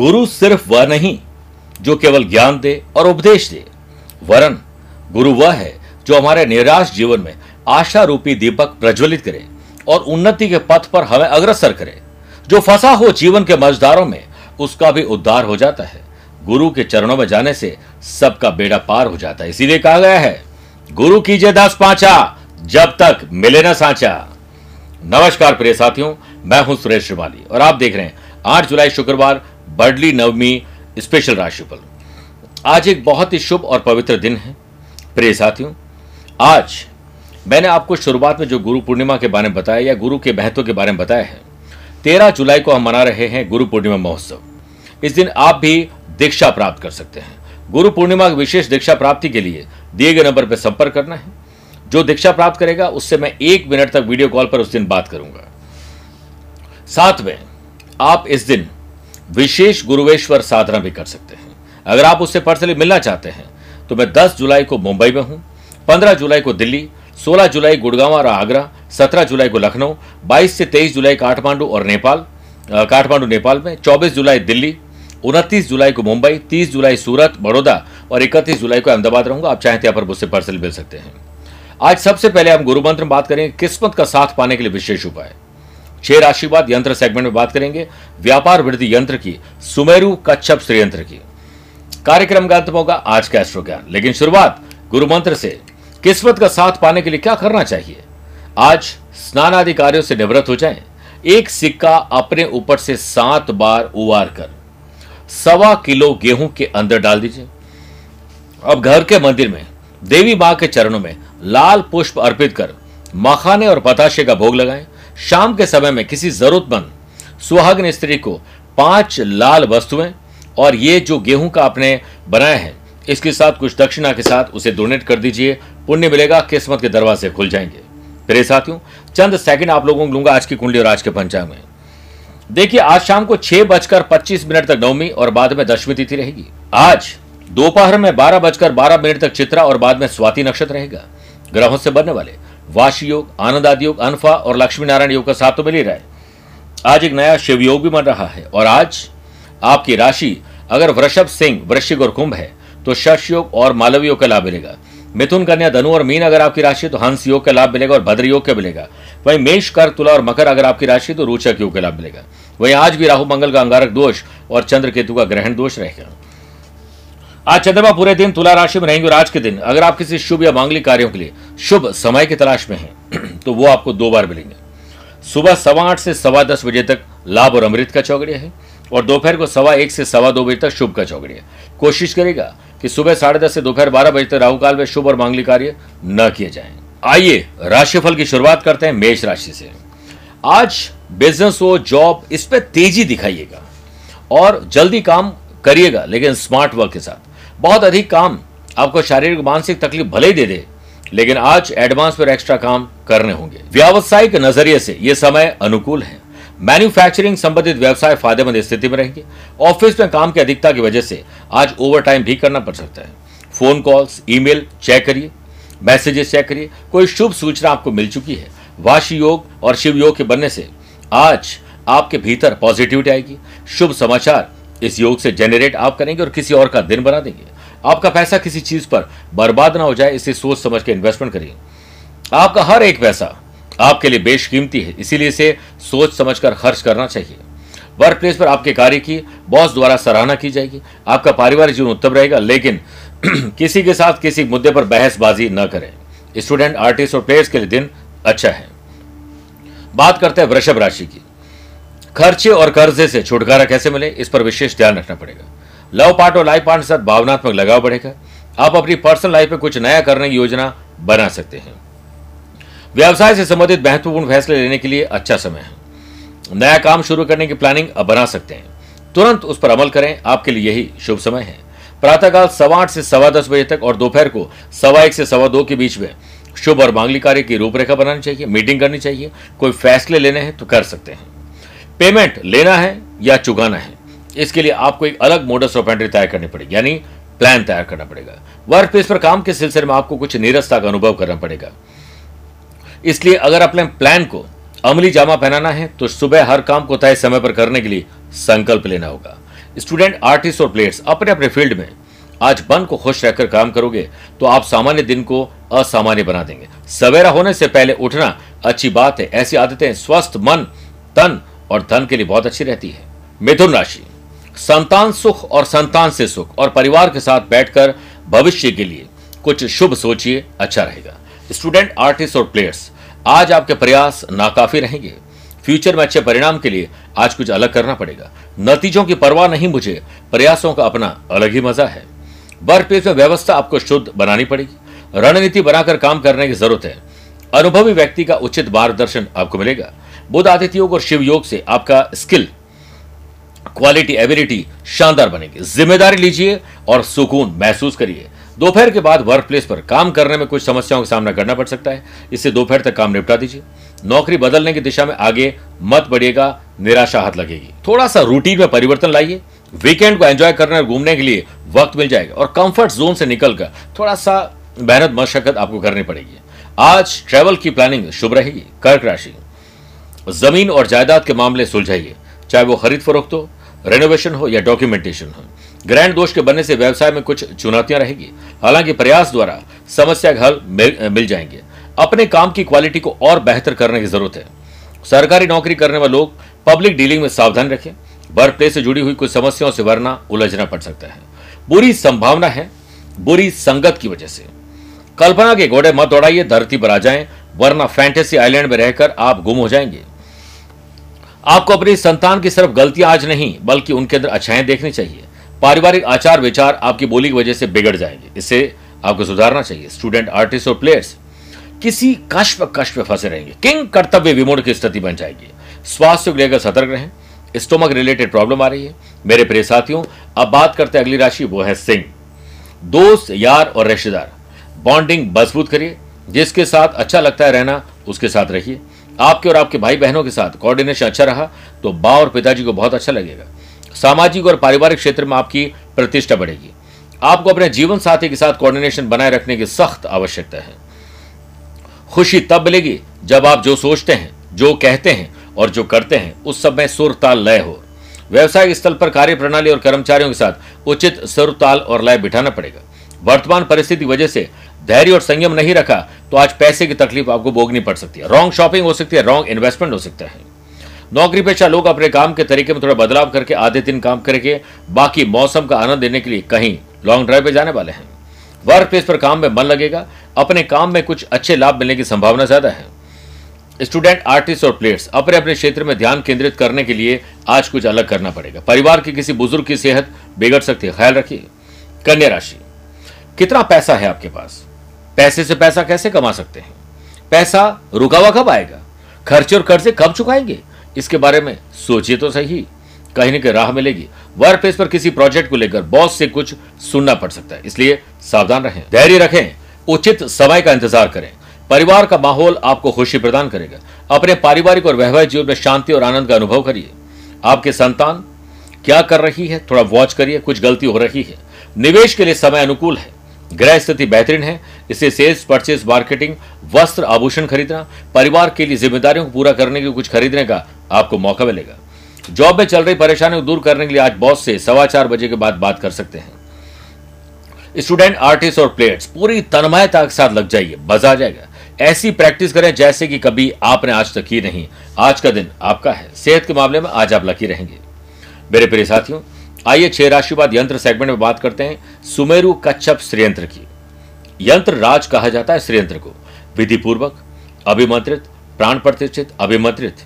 गुरु सिर्फ़ वह नहीं, जो केवल ज्ञान दे और उपदेश दे। वरन, गुरु वह है जो हमारे निराश जीवन में आशा रूपी दीपक प्रज्वलित करे और उन्नति के पथ पर हमें अग्रसर करे। जो फंसा हो जीवन के मजदारों में, उसका भी उद्धार हो जाता है। गुरु के चरणों में जाने से सबका बेड़ा पार हो जाता है। इसीलिए कहा गया है, गुरु कीजिए दस पांचा, जब तक मिले ना सांचा। नमस्कार प्रिय साथियों, मैं हूँ सुरेश श्रिवाली और आप देख रहे हैं आठ जुलाई शुक्रवार बडली नवमी स्पेशल राशिफल आज एक बहुत ही शुभ और पवित्र दिन है। प्रिय साथियों, आज मैंने आपको शुरुआत में जो गुरु पूर्णिमा के बारे में बताया या गुरु के महत्व के बारे में बताया है, तेरह जुलाई को हम मना रहे हैं गुरु पूर्णिमा महोत्सव। इस दिन आप भी दीक्षा प्राप्त कर सकते हैं। गुरु पूर्णिमा की विशेष दीक्षा प्राप्ति के लिए दिए गए नंबर पर संपर्क करना है। जो दीक्षा प्राप्त करेगा, उससे मैं एक मिनट तक वीडियो कॉल पर उस दिन बात करूँगा। साथ में आप इस दिन विशेष गुरुवेश्वर साधना भी कर सकते हैं। अगर आप उससे पर्सनली मिलना चाहते हैं तो मैं 10 जुलाई को मुंबई में हूँ 15 जुलाई को दिल्ली 16 जुलाई गुड़गांव और आगरा 17 जुलाई को लखनऊ 22 से 23 जुलाई काठमांडू और नेपाल काठमांडू, नेपाल में 24 जुलाई दिल्ली, उनतीस जुलाई को मुंबई 30 जुलाई सूरत, बड़ौदा और इकतीस जुलाई को अहमदाबाद रहूँगा। आप चाहें तो यहाँ पर मुझसे पर्सनली मिल सकते हैं। आज सबसे पहले हम गुरु मंत्र में बात करेंगे, किस्मत का साथ पाने के लिए विशेष उपाय। छह राशि बाद यंत्र सेगमेंट में बात करेंगे। व्यापार वृद्धि यंत्र की, सुमेरु कच्छप श्रेयंत्र की। कार्यक्रम का अंत होगा आज का एस्ट्रो ज्ञान। लेकिन शुरुआत गुरु मंत्र से। किस्मत का साथ पाने के लिए क्या करना चाहिए? आज स्नान आदि कार्यों से निवृत्त हो जाएँ। एक सिक्का अपने ऊपर से सात बार उबार कर। सवा किलो गेहूँ के अंदर डाल दीजिए। अब घर के मंदिर में, देवी माँ के चरणों में लाल पुष्प अर्पित कर, मखाने और पताशे का भोग लगाएँ। शाम के समय में किसी जरूरतमंद, सुहागन स्त्री को पाँच लाल वस्तुएँ और ये जो गेहूँ का आपने बनाया है, इसके साथ कुछ दक्षिणा के साथ उसे डोनेट कर दीजिए। पुण्य मिलेगा, किस्मत के दरवाजे खुल जाएँगे। मेरे साथियों, चंद सेकंड आप लोगों को लूँगा आज की कुंडली और आज के पंचांग में। देखिए, आज शाम को छह बजकर पच्चीस मिनट तक नवमी और बाद में दशमी तिथि रहेगी। आज दोपहर में बारह बजकर बारह मिनट तक चित्रा और बाद में स्वाति नक्षत्र रहेगा। ग्रहों से बनने वाले वाशी योग आनंद आदि योग, अनफा और लक्ष्मी नारायण योग का साथ तो मिल ही रहा है। आज एक नया शिव योग भी बन रहा है और आज आपकी राशि, अगर वृषभ सिंह, वृश्चिक और कुंभ है तो शश योग और मालव योग का लाभ मिलेगा। मिथुन कन्या, धनु और मीन अगर आपकी राशि तो हंस योग का लाभ मिलेगा और भद्र योग का मिलेगा। वहीं मेष कर तुला और मकर अगर आपकी राशि तो रोचक योग का लाभ मिलेगा। वहीं आज भी राहु, मंगल का अंगारक दोष और चंद्र केतु का ग्रहण दोष रहेगा। आज चंद्रमा पूरे दिन तुला राशि में रहेंगे और आज के दिन अगर आप किसी शुभ या मांगलिक कार्यों के लिए शुभ समय की तलाश में हैं तो वो आपको दो बार मिलेंगे। सुबह सवा आठ से सवा दस बजे तक लाभ और अमृत का चौगड़िया है और दोपहर को सवा एक से सवा दो बजे तक शुभ का चौगड़िया कोशिश करेगा कि सुबह साढ़े दस से दोपहर बारह बजे तक राहु काल में शुभ और मांगलिक कार्य न किए जाएँ। आइए राशिफल की शुरुआत करते हैं मेष राशि से। आज बिज़नेस हो जॉब इस पर तेज़ी दिखाइएगा और जल्दी काम करिएगा, लेकिन स्मार्ट वर्क के साथ। बहुत अधिक काम आपको शारीरिक मानसिक तकलीफ़ भले ही दे दे, लेकिन आज एडवांस पर एक्स्ट्रा काम करने होंगे। व्यावसायिक नज़रिए से यह समय अनुकूल है। मैन्युफैक्चरिंग संबंधित व्यवसाय फ़ायदेमंद स्थिति में रहेंगे। ऑफ़िस में काम की अधिकता की वजह से आज ओवर टाइम भी करना पड़ सकता है। फ़ोन कॉल्स, ईमेल चेक करिए, मैसेजेस चेक करिए, कोई शुभ सूचना आपको मिल चुकी है। वाशी योग और शिव योग के बनने से आज आपके भीतर पॉजिटिविटी आएगी। शुभ समाचार इस योग से जनरेट आप करेंगे और किसी और का दिन बना देंगे। आपका पैसा किसी चीज़ पर बर्बाद ना हो जाए, इसे सोच समझ के इन्वेस्टमेंट करिए। आपका हर एक पैसा आपके लिए बेशकीमती है, इसीलिए इसे सोच समझ कर खर्च करना चाहिए। वर्क प्लेस पर आपके कार्य की बॉस द्वारा सराहना की जाएगी। आपका पारिवारिक जीवन उत्तम रहेगा, लेकिन किसी के साथ किसी मुद्दे पर बहसबाजी न करें। स्टूडेंट आर्टिस्ट और प्लेयर्स के लिए दिन अच्छा है। बात करते हैं वृषभ राशि की। खर्चे और कर्जे से छुटकारा कैसे मिले, इस पर विशेष ध्यान रखना पड़ेगा। लव पार्ट और लाइफ पार्ट के साथ भावनात्मक लगाव बढ़ेगा। आप अपनी पर्सनल लाइफ में कुछ नया करने की योजना बना सकते हैं। व्यवसाय से संबंधित महत्वपूर्ण फैसले लेने के लिए अच्छा समय है। नया काम शुरू करने की प्लानिंग अब बना सकते हैं। तुरंत उस पर अमल करें, आपके लिए यही शुभ समय है। प्रातःकाल सवा आठ से सवा दस बजे तक और दोपहर को सवा एक से सवा दो के बीच में शुभ और मांगलिक कार्य की रूपरेखा बनानी चाहिए, मीटिंग करनी चाहिए। कोई फैसले लेने हैं तो कर सकते हैं। पेमेंट लेना है या चुकाना है। इसके लिए आपको एक अलग मोडस ऑपेंट्री तैयार करनी पड़ेगी, यानी प्लान तैयार करना पड़ेगा। वर्क प्लेस पर काम के सिलसिले में आपको कुछ नीरसता का अनुभव करना पड़ेगा। इसलिए अगर अपने प्लान को अमली जामा पहनाना है तो सुबह हर काम को तय समय पर करने के लिए संकल्प लेना होगा। स्टूडेंट आर्टिस्ट और प्लेयर्स अपने अपने फ़ील्ड में आज मन को खुश रहकर काम करोगे तो आप सामान्य दिन को असामान्य बना देंगे। सवेरा होने से पहले उठना अच्छी बात है। ऐसी आदतें स्वस्थ, मन, तन और धन के लिए बहुत अच्छी रहती है। मिथुन राशि, संतान सुख और संतान से सुख और परिवार के साथ बैठकर भविष्य के लिए कुछ शुभ सोचिए अच्छा रहेगा। स्टूडेंट आर्टिस्ट और प्लेयर्स आज आपके प्रयास नाकाफी रहेंगे। फ्यूचर में अच्छे परिणाम के लिए आज कुछ अलग करना पड़ेगा। नतीजों की परवाह नहीं मुझे प्रयासों का अपना अलग ही मज़ा है। वर्क प्लेस में व्यवस्था आपको शुद्ध बनानी पड़ेगी। रणनीति बनाकर काम करने की ज़रूरत है। अनुभवी व्यक्ति का उचित मार्गदर्शन आपको मिलेगा। बुद्ध आदित्य योग और शिव योग से आपका स्किल क्वालिटी एबिलिटी शानदार बनेगी। ज़िम्मेदारी लीजिए और सुकून महसूस करिए। दोपहर के बाद वर्क प्लेस पर काम करने में कुछ समस्याओं का सामना करना पड़ सकता है। इससे दोपहर तक काम निपटा दीजिए। नौकरी बदलने की दिशा में आगे मत बढ़िएगा, निराशा हाथ लगेगी। थोड़ा सा रूटीन में परिवर्तन लाइए। वीकेंड को एंजॉय करने और घूमने के लिए वक्त मिल जाएगा और कंफर्ट जोन से निकलकर थोड़ा सा मेहनत, मशक्कत आपको करनी पड़ेगी। आज ट्रैवल की प्लानिंग शुभ रहेगी कर्क राशि ज़मीन और जायदाद के मामले सुलझाइए। चाहे वो खरीद फरोख्त हो रेनोवेशन हो या डॉक्यूमेंटेशन हो। ग्रैंड दोष के बनने से व्यवसाय में कुछ चुनौतियाँ रहेगी। हालाँकि प्रयास द्वारा समस्या का हल मिल, जाएँगे। अपने काम की क्वालिटी को और बेहतर करने की ज़रूरत है। सरकारी नौकरी करने वाले लोग पब्लिक डीलिंग में सावधान रखें। वर्क प्लेस से जुड़ी हुई कुछ समस्याओं से वरना उलझना पड़ सकता है। बुरी संभावना है बुरी संगत की वजह से। कल्पना के घोड़े मत दौड़ाइए धरती पर आ जाएँ वरना फैंटेसी आइलैंड में रहकर आप गुम हो जाएँगे। आपको अपनी संतान की सिर्फ़ गलतियाँ आज नहीं, बल्कि उनके अंदर अच्छाएँ देखनी चाहिए। पारिवारिक आचार विचार आपकी बोली की वजह से बिगड़ जाएँगे। इसे आपको सुधारना चाहिए। स्टूडेंट आर्टिस्ट और प्लेयर्स किसी कष्ट कष्ट में फंसे रहेंगे। किंग कर्तव्य विमोड़ की स्थिति बन जाएगी। स्वास्थ्य को लेकर सतर्क रहें। स्टोमक रिलेटेड प्रॉब्लम आ रही है। मेरे प्रिय साथियों, अब बात करते हैं अगली राशि, वो है सिंह। दोस्त, यार और रिश्तेदार। बॉन्डिंग मज़बूत करिए। जिसके साथ अच्छा लगता है रहना, उसके साथ रहिए। आपके और आपके भाई बहनों के साथ कोऑर्डिनेशन अच्छा रहा तो बा और पिताजी को बहुत अच्छा लगेगा। सामाजिक और पारिवारिक क्षेत्र में आपकी प्रतिष्ठा बढ़ेगी। आपको अपने जीवन साथी के साथ कोऑर्डिनेशन बनाए रखने की सख्त आवश्यकता है। खुशी तब मिलेगी जब आप जो सोचते हैं, जो कहते हैं और जो करते हैं, उस में सुर ताल लय हो। व्यवसायिक स्थल पर कार्य प्रणाली और कर्मचारियों के साथ उचित सुर ताल और लय बिठाना पड़ेगा। वर्तमान परिस्थिति की वजह से धैर्य और संयम नहीं रखा तो आज पैसे की तकलीफ़ आपको भोगनी पड़ सकती है। रॉन्ग शॉपिंग हो सकती है रॉन्ग इन्वेस्टमेंट हो सकता है। नौकरी पेशा लोग अपने काम के तरीके में थोड़ा बदलाव करके, आधे दिन काम करके, बाकी मौसम का आनंद लेने के लिए कहीं लॉन्ग ड्राइव पे जाने वाले हैं। वर्क प्लेस पर काम में मन लगेगा, अपने काम में कुछ अच्छे लाभ मिलने की संभावना ज़्यादा है। स्टूडेंट आर्टिस्ट और प्लेयर्स अपने अपने क्षेत्र में ध्यान केंद्रित करने के लिए आज कुछ अलग करना पड़ेगा। परिवार के किसी बुज़ुर्ग की सेहत बिगड़ सकती है। ख्याल रखिए। कन्या राशि। कितना पैसा है आपके पास? पैसे से पैसा कैसे कमा सकते हैं? पैसा रुका हुआ कब आएगा? खर्चे और कर्जे कब चुकाएँगे? इसके बारे में सोचिए तो सही। कहीं ना कहीं राह मिलेगी। वर्क प्लेस पर किसी प्रोजेक्ट को लेकर बॉस से कुछ सुनना पड़ सकता है। इसलिए सावधान रहें, धैर्य रखें, उचित समय का इंतज़ार करें। परिवार का माहौल आपको खुशी प्रदान करेगा। अपने पारिवारिक और वैवाहिक जीवन में शांति और आनंद का अनुभव करिए। आपके संतान क्या कर रही है? थोड़ा वॉच करिए, कुछ गलती हो रही है। निवेश के लिए समय अनुकूल है। ग्रह स्थिति बेहतरीन है। इससे सेल्स परचेज मार्केटिंग वस्त्र, आभूषण खरीदना, परिवार के लिए जिम्मेदारियों को पूरा करने के लिए कुछ खरीदने का आपको मौका मिलेगा। जॉब में चल रही परेशानियों को दूर करने के लिए आज बॉस से सवा चार बजे के बाद बात कर सकते हैं। स्टूडेंट आर्टिस्ट और प्लेयर्स पूरी तन्मयता के साथ लग जाइए, मज़ा आ जाएगा। ऐसी प्रैक्टिस करें जैसे कि कभी आपने आज तक की नहीं। आज का दिन आपका है। सेहत के मामले में आज आप लकी रहेंगे। मेरे प्रिय साथियों आइए छह राशि बाद यंत्र सेगमेंट में बात करते हैं। सुमेरु कच्छप श्रीयंत्र की। यंत्र राज कहा जाता है श्रीयंत्र को। विधि पूर्वक अभिमंत्रित, प्राण प्रतिष्ठित, अभिमंत्रित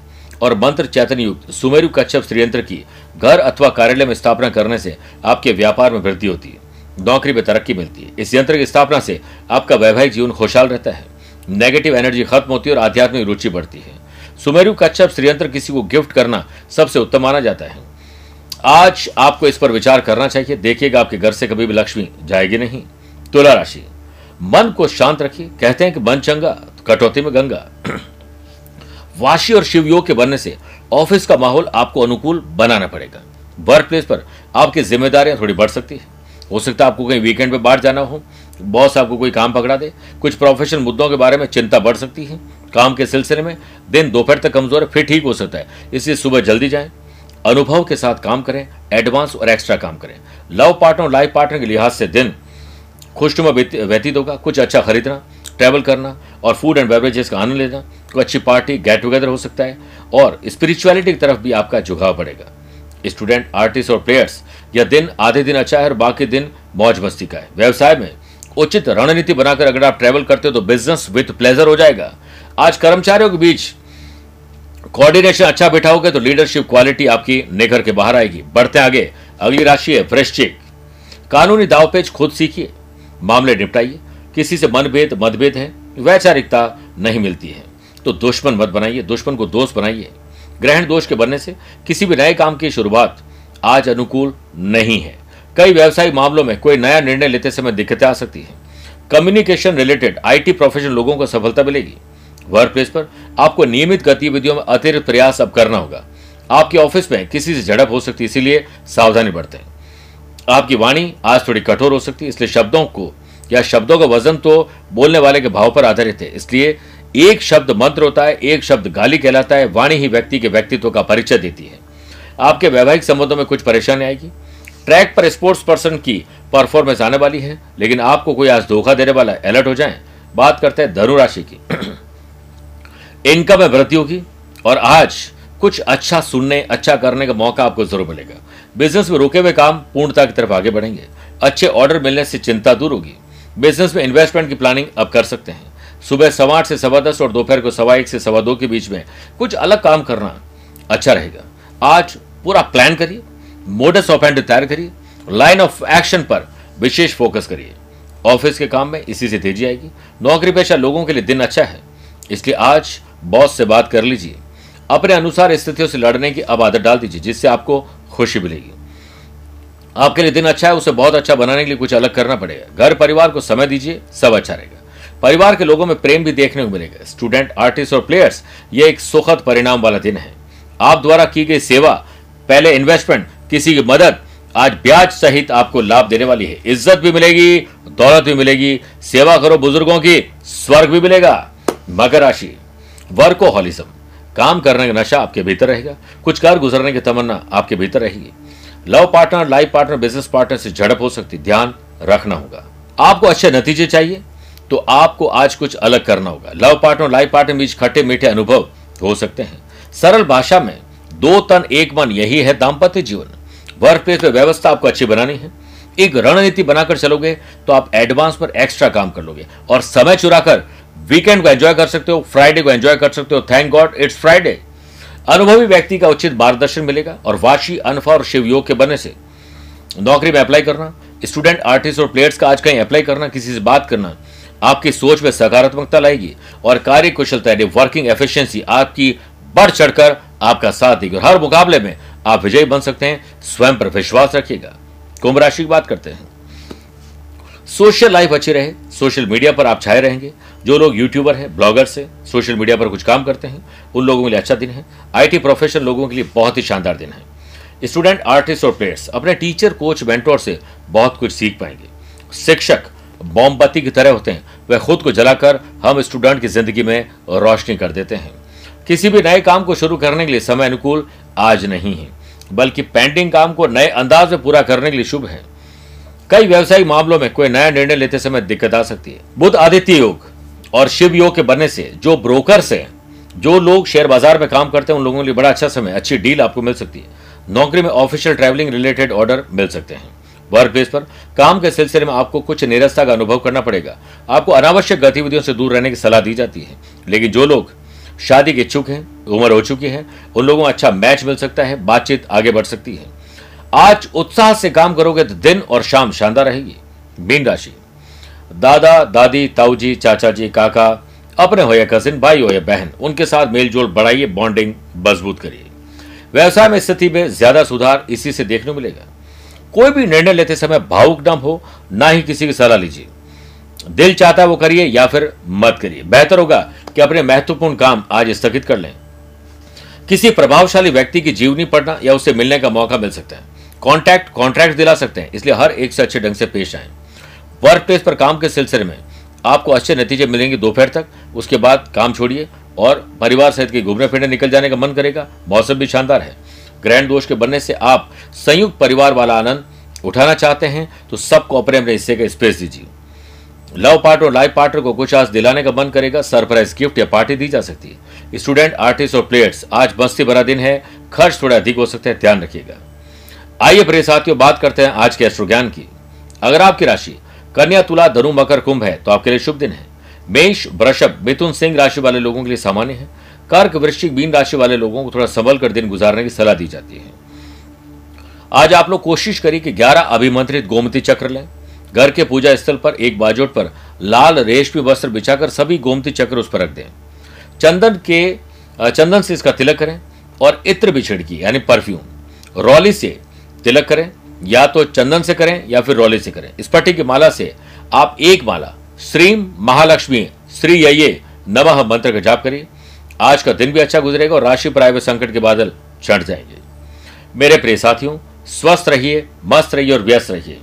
और मंत्र चैतन्य युक्त सुमेरु कच्छप श्रीयंत्र की घर अथवा कार्यालय में स्थापना करने से आपके व्यापार में वृद्धि होती है। नौकरी में तरक्की मिलती है। इस यंत्र की स्थापना से आपका वैवाहिक जीवन खुशहाल रहता है। नेगेटिव एनर्जी खत्म होती है और आध्यात्मिक रुचि बढ़ती है। सुमेरु कच्छप श्रीयंत्र किसी को गिफ्ट करना सबसे उत्तम माना जाता है। आज आपको इस पर विचार करना चाहिए। देखिएगा आपके घर से कभी भी लक्ष्मी जाएगी नहीं। तुला राशि, मन को शांत रखिए। कहते हैं कि मन चंगा तो कटौती में गंगा। वाशी और शिव योग के बनने से ऑफ़िस का माहौल आपको अनुकूल बनाना पड़ेगा। वर्क प्लेस पर आपकी जिम्मेदारियाँ थोड़ी बढ़ सकती है। हो सकता है आपको कहीं वीकेंड पे बाहर जाना हो। बॉस आपको कोई काम पकड़ा दे। कुछ प्रोफेशनल मुद्दों के बारे में चिंता बढ़ सकती है। काम के सिलसिले में दिन दोपहर तक कमज़ोर है, फिर ठीक हो सकता है। इसलिए सुबह जल्दी जाएँ। अनुभव के साथ काम करें एडवांस और एक्स्ट्रा काम करें। लव पार्टनर लाइफ पार्टनर के लिहाज से दिन खुशनुमा व्यतीत होगा। कुछ अच्छा खरीदना ट्रैवल करना और फ़ूड एंड बेवरेजेस का आनंद लेना, कोई अच्छी पार्टी गेट टुगेदर हो सकता है और स्पिरिचुअलिटी की तरफ़ भी आपका झुकाव पड़ेगा स्टूडेंट आर्टिस्ट और प्लेयर्स यह दिन आधे दिन अच्छा है और बाकी दिन मौज मस्ती का है। व्यवसाय में उचित रणनीति बनाकर अगर आप ट्रैवल करते हो तो बिज़नेस विथ प्लेजर हो जाएगा। आज कर्मचारियों के बीच कोऑर्डिनेशन अच्छा बिठाओगे तो लीडरशिप क्वालिटी आपकी निखर के बाहर आएगी। बढ़ते आगे। अगली राशि है वृश्चिक कानूनी दावपेच खुद सीखिए। मामले निपटाइए। किसी से मनभेद, मतभेद है। वैचारिकता नहीं मिलती है। तो दुश्मन मत बनाइए। दुश्मन को दोस्त बनाइए। ग्रहण दोष के बनने से किसी भी नए काम की शुरुआत आज अनुकूल नहीं है। कई व्यवसायिक मामलों में कोई नया निर्णय लेते समय दिक्कतें आ सकती है। कम्युनिकेशन रिलेटेड आईटी प्रोफेशनल लोगों को सफलता मिलेगी। वर्क प्लेस पर, आपको नियमित गतिविधियों में अतिरिक्त प्रयास अब करना होगा। आपके ऑफ़िस में किसी से झड़प हो सकती है, इसीलिए सावधानी बरतें। आपकी वाणी आज थोड़ी कठोर हो सकती है, इसलिए शब्दों को, या शब्दों का वज़न तो बोलने वाले के भाव पर आधारित है, इसलिए एक शब्द मंत्र होता है, एक शब्द गाली कहलाता है, वाणी ही व्यक्ति के व्यक्तित्व का परिचय देती है। आपके वैवाहिक संबंधों में कुछ परेशानी आएगी। ट्रैक पर स्पोर्ट्स पर्सन की परफॉर्मेंस आने वाली है, लेकिन आपको कोई आज धोखा देने वाला अलर्ट हो जाए, बात करते हैं धनु राशि की। इनकम में वृद्धि होगी और आज कुछ अच्छा सुनने अच्छा करने का मौका आपको ज़रूर मिलेगा। बिज़नेस में रुके हुए काम पूर्णता की तरफ़ आगे बढ़ेंगे। अच्छे ऑर्डर मिलने से चिंता दूर होगी। बिज़नेस में इन्वेस्टमेंट की प्लानिंग अब कर सकते हैं। सुबह सवा आठ से सवा दस और दोपहर को सवा एक से सवा दो के बीच में कुछ अलग काम करना अच्छा रहेगा। आज पूरा प्लान करिए मोडस ऑफ़ एंड तैयार करिए लाइन ऑफ़ एक्शन पर विशेष फोकस करिए। ऑफ़िस के काम में इसी से तेज़ी आएगी। नौकरी पेशा लोगों के लिए दिन अच्छा है। इसलिए आज बॉस से बात कर लीजिए। अपने अनुसार स्थितियों से लड़ने की अब आदत डाल दीजिए, जिससे आपको खुशी मिलेगी। आपके लिए दिन अच्छा है, उसे बहुत अच्छा बनाने के लिए कुछ अलग करना पड़ेगा। घर परिवार को समय दीजिए, सब अच्छा रहेगा। परिवार के लोगों में प्रेम भी देखने को मिलेगा। स्टूडेंट, आर्टिस्ट और प्लेयर्स, ये एक सुखद परिणाम वाला दिन है। आप द्वारा की गई सेवा, पहले इन्वेस्टमेंट किसी की मदद, आज ब्याज सहित आपको लाभ देने वाली है। इज़्ज़त भी मिलेगी, दौलत भी मिलेगी। सेवा करो बुज़ुर्गों की, स्वर्ग भी मिलेगा। मकर राशि। वर्कोहॉलिज्म। काम करने का नशा आपके भीतर रहेगा, कुछ कार गुजरने की तमन्ना आपके भीतर रहेगी। Love partner, life partner, business partner से झड़प हो सकती, ध्यान रखना होगा। आपको अच्छे नतीजे चाहिए तो आपको आज कुछ अलग करना होगा। लव पार्टनर, लाइफ पार्टनर बीच खट्टे मीठे अनुभव हो सकते हैं। सरल भाषा में, दो तन एक मन, यही है दाम्पत्य जीवन। वर्क प्लेस में व्यवस्था आपको अच्छी बनानी है। एक रणनीति बनाकर चलोगे तो आप एडवांस पर एक्स्ट्रा काम कर लोगे। और समय चुराकर वीकेंड को एंजॉय कर सकते हो, फ्राइडे को एंजॉय कर सकते हो थैंक गॉड इट्स फ्राइडे अनुभवी व्यक्ति का उचित मार्गदर्शन मिलेगा और वाशी, अनफा और शिव योग के बनने से नौकरी में अप्लाई करना स्टूडेंट आर्टिस्ट और प्लेयर्स का आज कहीं अप्लाई करना, किसी से बात करना, आपकी सोच में सकारात्मकता लाएगी और कार्य कुशलता यानी वर्किंग एफिशिएंसी आपकी बढ़ चढ़कर आपका साथ देगी और हर मुकाबले में आप विजयी बन सकते हैं, स्वयं पर विश्वास रखिएगा। कुंभ राशि की बात करते हैं। सोशल लाइफ अच्छी रहे, सोशल मीडिया पर आप छाए रहेंगे जो लोग यूट्यूबर हैं ब्लॉगर्स हैं सोशल मीडिया पर कुछ काम करते हैं, उन लोगों के लिए अच्छा दिन है। आईटी प्रोफेशन लोगों के लिए बहुत ही शानदार दिन है। स्टूडेंट आर्टिस्ट और प्लेयर्स अपने टीचर कोच मेंटोर से बहुत कुछ सीख पाएँगे। शिक्षक मोमबत्ती की तरह होते हैं। वह खुद को जलाकर हम स्टूडेंट की ज़िंदगी में रोशनी कर देते हैं। किसी भी नए काम को शुरू करने के लिए समय अनुकूल आज नहीं है, बल्कि पेंडिंग काम को नए अंदाज में पूरा करने के लिए शुभ है। कई व्यवसायिक मामलों में कोई नया निर्णय लेते समय दिक्कत आ सकती है। बुद्ध आदित्य योग और शिव योग के बनने से, जो ब्रोकर्स हैं, जो लोग शेयर बाज़ार में काम करते हैं, उन लोगों के लिए बड़ा अच्छा समय, अच्छी डील आपको मिल सकती है। नौकरी में ऑफिशियल ट्रैवलिंग रिलेटेड ऑर्डर मिल सकते हैं। वर्क प्लेस पर काम के सिलसिले में आपको कुछ निरस्ता का अनुभव करना पड़ेगा। आपको अनावश्यक गतिविधियों से दूर रहने की सलाह दी जाती है। लेकिन जो लोग शादी के इच्छुक हैं, उम्र हो चुकी है, उन लोगों को अच्छा मैच मिल सकता है, बातचीत आगे बढ़ सकती है। आज उत्साह से काम करोगे तो दिन और शाम शानदार रहेगी। मीन राशि। दादा, दादी, ताऊजी चाचा जी काका, अपने हो या कजिन भाई हो या बहन, उनके साथ मेलजोल बढ़ाइए बॉन्डिंग मज़बूत करिए। व्यवसाय में स्थिति में ज़्यादा सुधार इसी से देखने को मिलेगा। कोई भी निर्णय लेते समय भावुक न हो, ना ही किसी की सलाह लीजिए। दिल चाहता है वो करिए या फिर मत करिए। बेहतर होगा कि अपने महत्वपूर्ण काम आज स्थगित कर लें। किसी प्रभावशाली व्यक्ति की जीवनी पढ़ना या उससे मिलने का मौका मिल सकता है। कॉन्टैक्ट कॉन्ट्रैक्ट दिला सकते हैं, इसलिए हर एक से अच्छे ढंग से पेश आए। वर्क प्लेस पर काम के सिलसिले में आपको अच्छे नतीजे मिलेंगे दोपहर तक। उसके बाद काम छोड़िए और परिवार सहित के घूमने फिरने निकल जाने का मन करेगा। मौसम भी शानदार है। ग्रैंड दोष के बनने से आप संयुक्त परिवार वाला आनंद उठाना चाहते हैं तो सबको अपने अपने हिस्से का स्पेस दीजिए। लव पार्टनर और लाइफ पार्टनर को कुछ आज दिलाने का मन करेगा। सरप्राइज़ गिफ्ट या पार्टी दी जा सकती है। स्टूडेंट आर्टिस्ट और प्लेयर्स आज मस्ती भरा दिन है। खर्च थोड़ा अधिक हो सकते हैं, ध्यान रखिएगा। आइए प्रिय साथियों, बात करते हैं आज के अश्रु ज्ञान की। अगर आपकी राशि कन्या तुला धनु मकर कुंभ है तो आपके लिए शुभ दिन है। मेष, वृषभ, मिथुन सिंह राशि वाले लोगों के लिए सामान्य है। कर्क, वृश्चिक बीन राशि वाले लोगों को थोड़ा संभल कर दिन गुजारने की सलाह दी जाती है। आज आप लोग कोशिश करिए कि 11 अभिमंत्रित गोमती चक्र लें। घर के पूजा स्थल पर एक बाजोट पर लाल रेशमी वस्त्र बिछाकर सभी गोमती चक्र उस पर रख दें। चंदन के, चंदन से इसका तिलक करें और इत्र भी छिड़की यानी परफ्यूम। रौली से तिलक करें। या तो चंदन से करें या फिर रौली से करें। स्पटी की माला से आप एक माला, श्रीम महालक्ष्मी, श्री ये नमः मंत्र का जाप करिए। आज का दिन भी अच्छा गुजरेगा और राशि पर आए हुए संकट के बादल चढ़ जाएँगे। मेरे प्रिय साथियों, स्वस्थ रहिए, मस्त रहिए और व्यस्त रहिए।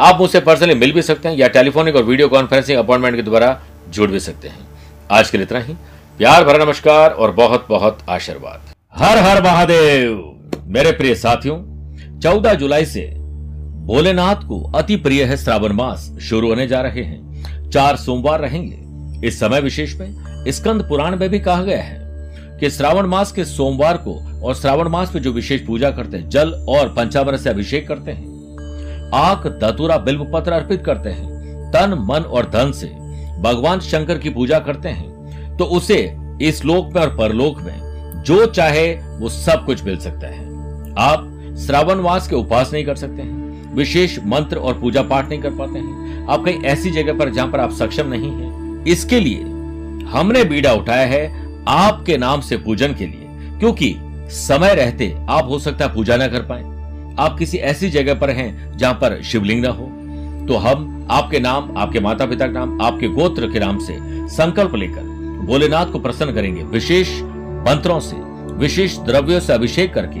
आप मुझसे पर्सनली मिल भी सकते हैं या टेलीफोनिक और वीडियो कॉन्फ्रेंसिंग अपॉइंटमेंट के द्वारा जुड़ भी सकते हैं। आज के लिए इतना ही। प्यार भरा नमस्कार और बहुत बहुत आशीर्वाद। हर हर महादेव। मेरे प्रिय साथियों चौदह जुलाई से भोलेनाथ को अति प्रिय है श्रावण मास शुरू होने जा रहे हैं। चार सोमवार रहेंगे। इस समय विशेष में स्कंद पुराण में भी कहा गया है कि श्रावण मास के सोमवार को और श्रावण मास में जो विशेष पूजा करते हैं, जल और पंचामृत से अभिषेक करते हैं, आक दतुरा बिल्व पत्र अर्पित करते हैं, तन, मन और धन से भगवान शंकर की पूजा करते हैं तो उसे इस लोक में और परलोक में जो चाहे वो सब कुछ मिल सकता है। आप श्रावण मास के उपवास नहीं कर सकते हैं, विशेष मंत्र और पूजा पाठ नहीं कर पाते हैं। आप कहीं ऐसी जगह पर जहाँ पर आप सक्षम नहीं है, इसके लिए हमने बीड़ा उठाया है आपके नाम से पूजन के लिए, क्योंकि समय रहते आप हो सकता है पूजा ना कर पाए। आप किसी ऐसी जगह पर हैं जहाँ पर शिवलिंग ना हो। तो हम आपके नाम, आपके माता पिता के नाम, आपके गोत्र के नाम से संकल्प लेकर भोलेनाथ को प्रसन्न करेंगे, विशेष मंत्रों से, विशेष द्रव्यों से अभिषेक करके।